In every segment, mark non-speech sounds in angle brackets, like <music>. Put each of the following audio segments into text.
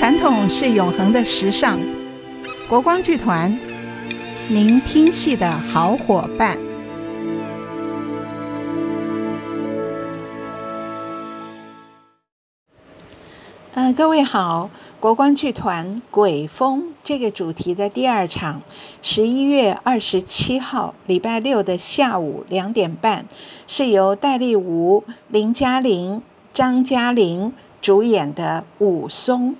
传统是永恒的时尚，国光剧团，您听戏的好伙伴。呃，各位好，国光剧团《鬼风》这个主题的第二场，十一月二十七号礼拜六的下午两点半，是由戴立吾、林嘉玲、张嘉玲主演的武松。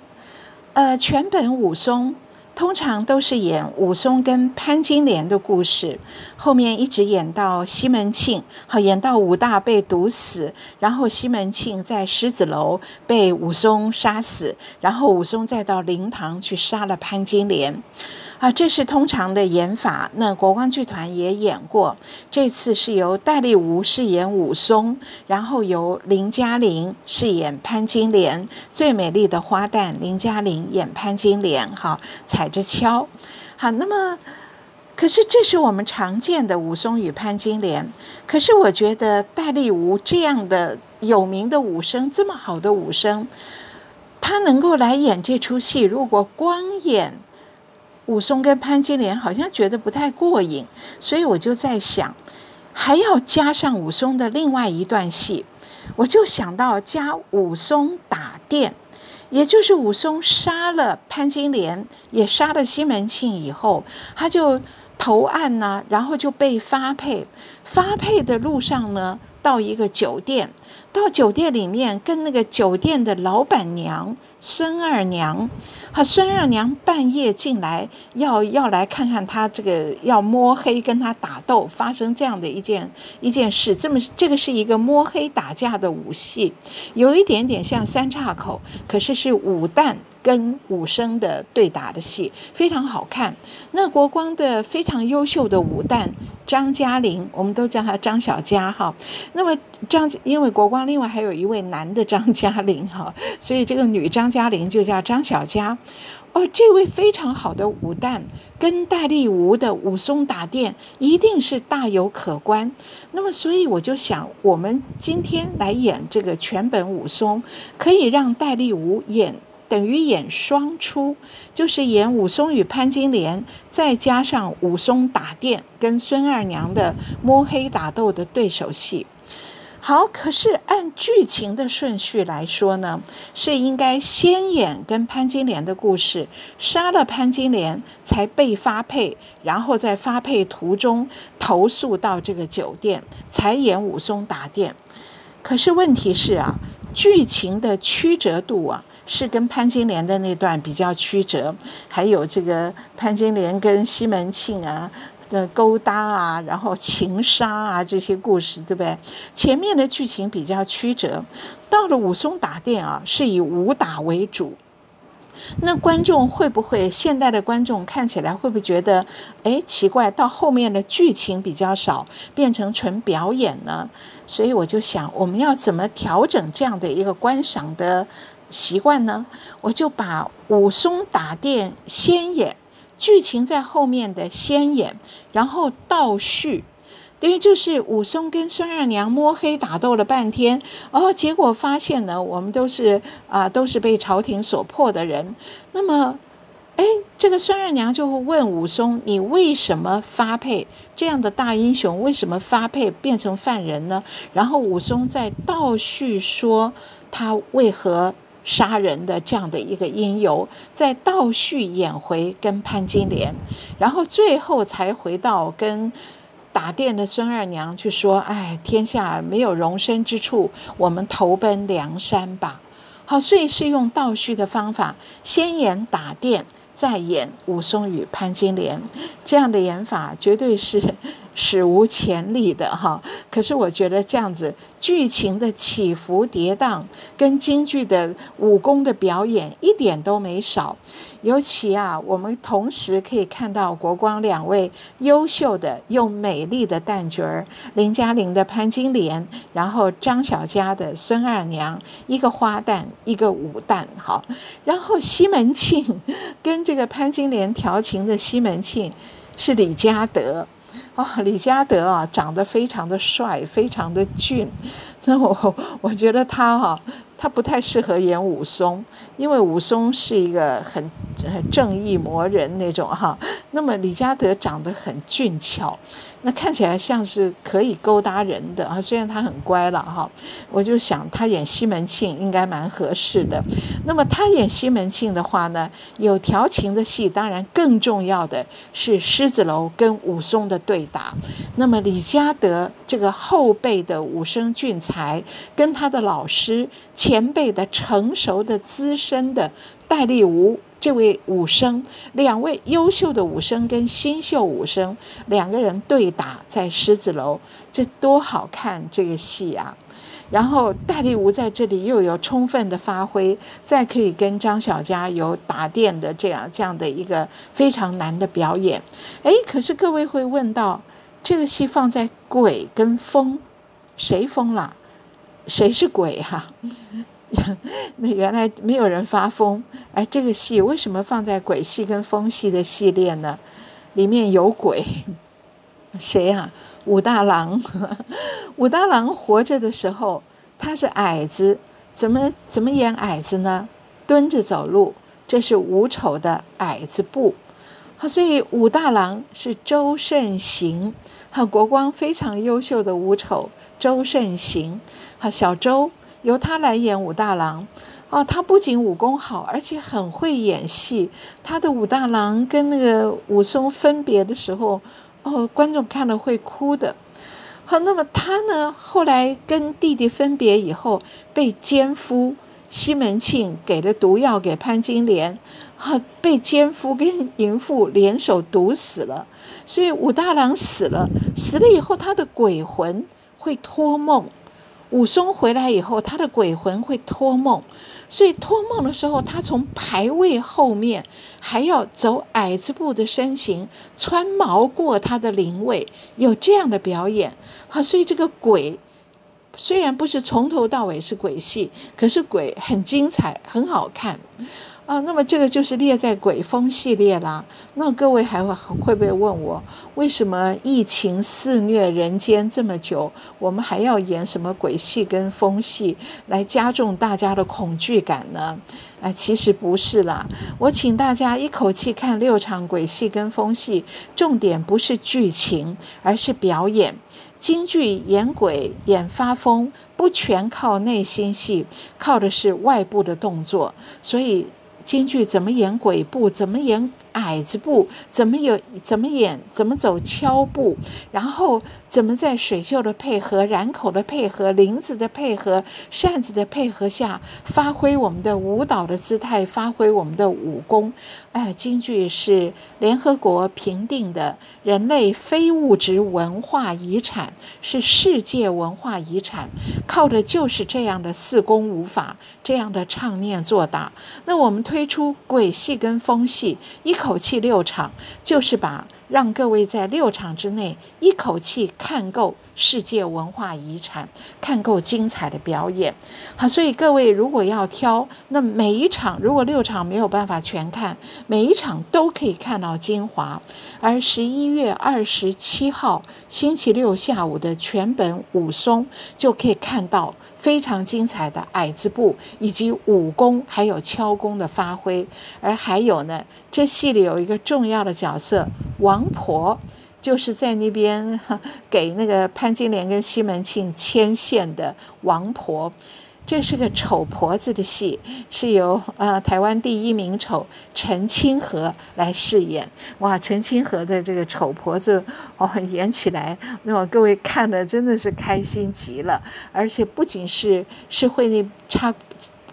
呃，全本武松通常都是演武松跟潘金莲的故事，后面一直演到西门庆，好演到武大被毒死，然后西门庆在狮子楼被武松杀死，然后武松再到灵堂去杀了潘金莲。啊，这是通常的演法。那国光剧团也演过，这次是由戴立吾饰演武松，然后由林嘉玲饰演潘金莲，最美丽的花旦林嘉玲演潘金莲，哈，踩着跷。好，那么，可是这是我们常见的武松与潘金莲。可是我觉得戴立吾这样的有名的武生，这么好的武生，他能够来演这出戏，如果光演。武松跟潘金莲好像觉得不太过瘾，所以我就在想，还要加上武松的另外一段戏，我就想到加武松打店，也就是武松杀了潘金莲，也杀了西门庆以后，他就投案呢，然后就被发配，发配的路上呢，到一个酒店。到酒店里面，跟那个酒店的老板娘孙二娘，哈，孙二娘半夜进来，要要来看看他这个要摸黑跟他打斗，发生这样的一件一件事。这么这个是一个摸黑打架的武戏，有一点点像三岔口，可是是武旦跟武生的对打的戏，非常好看。那国光的非常优秀的武旦。张嘉玲，我们都叫她张小佳哈。那么张，因为国光另外还有一位男的张嘉玲哈，所以这个女张嘉玲就叫张小佳。哦，这位非常好的武旦跟戴立吾的武松打店一定是大有可观。那么，所以我就想，我们今天来演这个全本武松，可以让戴立吾演。等于演双出，就是演武松与潘金莲，再加上武松打店跟孙二娘的摸黑打斗的对手戏。好，可是按剧情的顺序来说呢，是应该先演跟潘金莲的故事，杀了潘金莲才被发配，然后在发配途中投宿到这个酒店，才演武松打店。可是问题是啊，剧情的曲折度啊。是跟潘金莲的那段比较曲折，还有这个潘金莲跟西门庆啊的勾搭啊，然后情杀啊这些故事，对不对？前面的剧情比较曲折，到了武松打店啊，是以武打为主。那观众会不会，现代的观众看起来会不会觉得，哎，奇怪，到后面的剧情比较少，变成纯表演呢？所以我就想，我们要怎么调整这样的一个观赏的习惯呢，我就把武松打店先演，剧情在后面的先演，然后倒叙，等于就是武松跟孙二娘摸黑打斗了半天，哦，结果发现呢，我们都是啊，都是被朝廷所迫的人。那么，哎，这个孙二娘就会问武松：“你为什么发配这样的大英雄？为什么发配变成犯人呢？”然后武松再倒叙说他为何。杀人的这样的一个因由，再倒叙演回跟潘金莲，然后最后才回到跟打店的孙二娘去说：“哎，天下没有容身之处，我们投奔梁山吧。”好，所以是用倒叙的方法，先演打店，再演武松与潘金莲，这样的演法绝对是。史无前例的哈，可是我觉得这样子剧情的起伏跌宕，跟京剧的武功的表演一点都没少。尤其啊，我们同时可以看到国光两位优秀的又美丽的旦角儿，林嘉玲的潘金莲，然后张小佳的孙二娘，一个花旦，一个武旦，好，然后西门庆 <laughs> 跟这个潘金莲调情的西门庆是李家德。李嘉德啊，长得非常的帅，非常的俊。<laughs> 那我我觉得他哈、他不太适合演武松，因为武松是一个很很正义魔人那种哈。那么李嘉德长得很俊俏，那看起来像是可以勾搭人的啊。虽然他很乖了哈，我就想他演西门庆应该蛮合适的。那么他演西门庆的话呢，有调情的戏，当然更重要的是狮子楼跟武松的对打。那么李嘉德这个后辈的武生俊才，跟他的老师前辈的成熟的资深的戴立吾。这位武生，两位优秀的武生跟新秀武生两个人对打在狮子楼，这多好看这个戏啊！然后戴立吾在这里又有充分的发挥，再可以跟张小佳有打电的这样这样的一个非常难的表演。哎，可是各位会问到，这个戏放在鬼跟疯，谁疯了？谁是鬼哈、<laughs> 那原来没有人发疯，哎这个戏为什么放在鬼戏跟疯戏的系列呢？里面有鬼，谁呀、啊？武大郎。<laughs> 武大郎活着的时候，他是矮子，怎么怎么演矮子呢？蹲着走路，这是武丑的矮子步。好，所以武大郎是周慎行，和国光非常优秀的武丑周慎行，好，小周。由他来演武大郎，哦，他不仅武功好，而且很会演戏。他的武大郎跟那个武松分别的时候，哦，观众看了会哭的。好，那么他呢，后来跟弟弟分别以后，被奸夫西门庆给了毒药给潘金莲，哈，被奸夫跟淫妇联手毒死了。所以武大郎死了，死了以后，他的鬼魂会托梦。武松回来以后，他的鬼魂会托梦，所以托梦的时候，他从牌位后面还要走矮子步的身形，穿毛过他的灵位，有这样的表演。好，所以这个鬼虽然不是从头到尾是鬼戏，可是鬼很精彩，很好看。啊，那么这个就是列在鬼风系列啦。那各位还会会不会问我，为什么疫情肆虐人间这么久，我们还要演什么鬼戏跟风戏来加重大家的恐惧感呢？啊，其实不是啦。我请大家一口气看六场鬼戏跟风戏，重点不是剧情，而是表演。京剧演鬼演发疯，不全靠内心戏，靠的是外部的动作，所以。京剧怎么演鬼步？怎么演？矮子步怎么有？怎么演？怎么走敲步？然后怎么在水袖的配合、髯口的配合、翎子的配合、扇子的配合下，发挥我们的舞蹈的姿态，发挥我们的武功？哎，京剧是联合国评定的人类非物质文化遗产，是世界文化遗产，靠的就是这样的四功五法，这样的唱念做打。那我们推出鬼戏跟风戏一。一口气六场，就是把让各位在六场之内一口气看够世界文化遗产，看够精彩的表演。好，所以各位如果要挑，那每一场如果六场没有办法全看，每一场都可以看到精华。而十一月二十七号星期六下午的全本武松，就可以看到。非常精彩的矮子步，以及武功，还有敲功的发挥，而还有呢，这戏里有一个重要的角色，王婆，就是在那边给那个潘金莲跟西门庆牵线的王婆。这是个丑婆子的戏，是由呃台湾第一名丑陈清河来饰演。哇，陈清河的这个丑婆子哦，演起来，那么各位看的真的是开心极了。而且不仅是是会那插，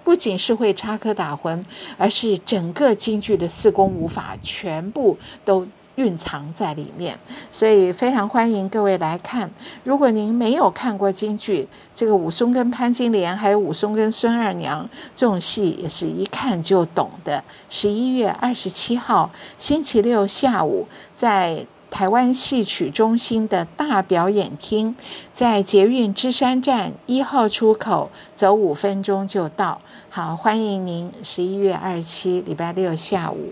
不仅是会插科打诨，而是整个京剧的四功五法全部都。蕴藏在里面，所以非常欢迎各位来看。如果您没有看过京剧，这个武松跟潘金莲，还有武松跟孙二娘这种戏，也是一看就懂的。十一月二十七号星期六下午，在台湾戏曲中心的大表演厅，在捷运芝山站一号出口，走五分钟就到。好，欢迎您十一月二十七礼拜六下午。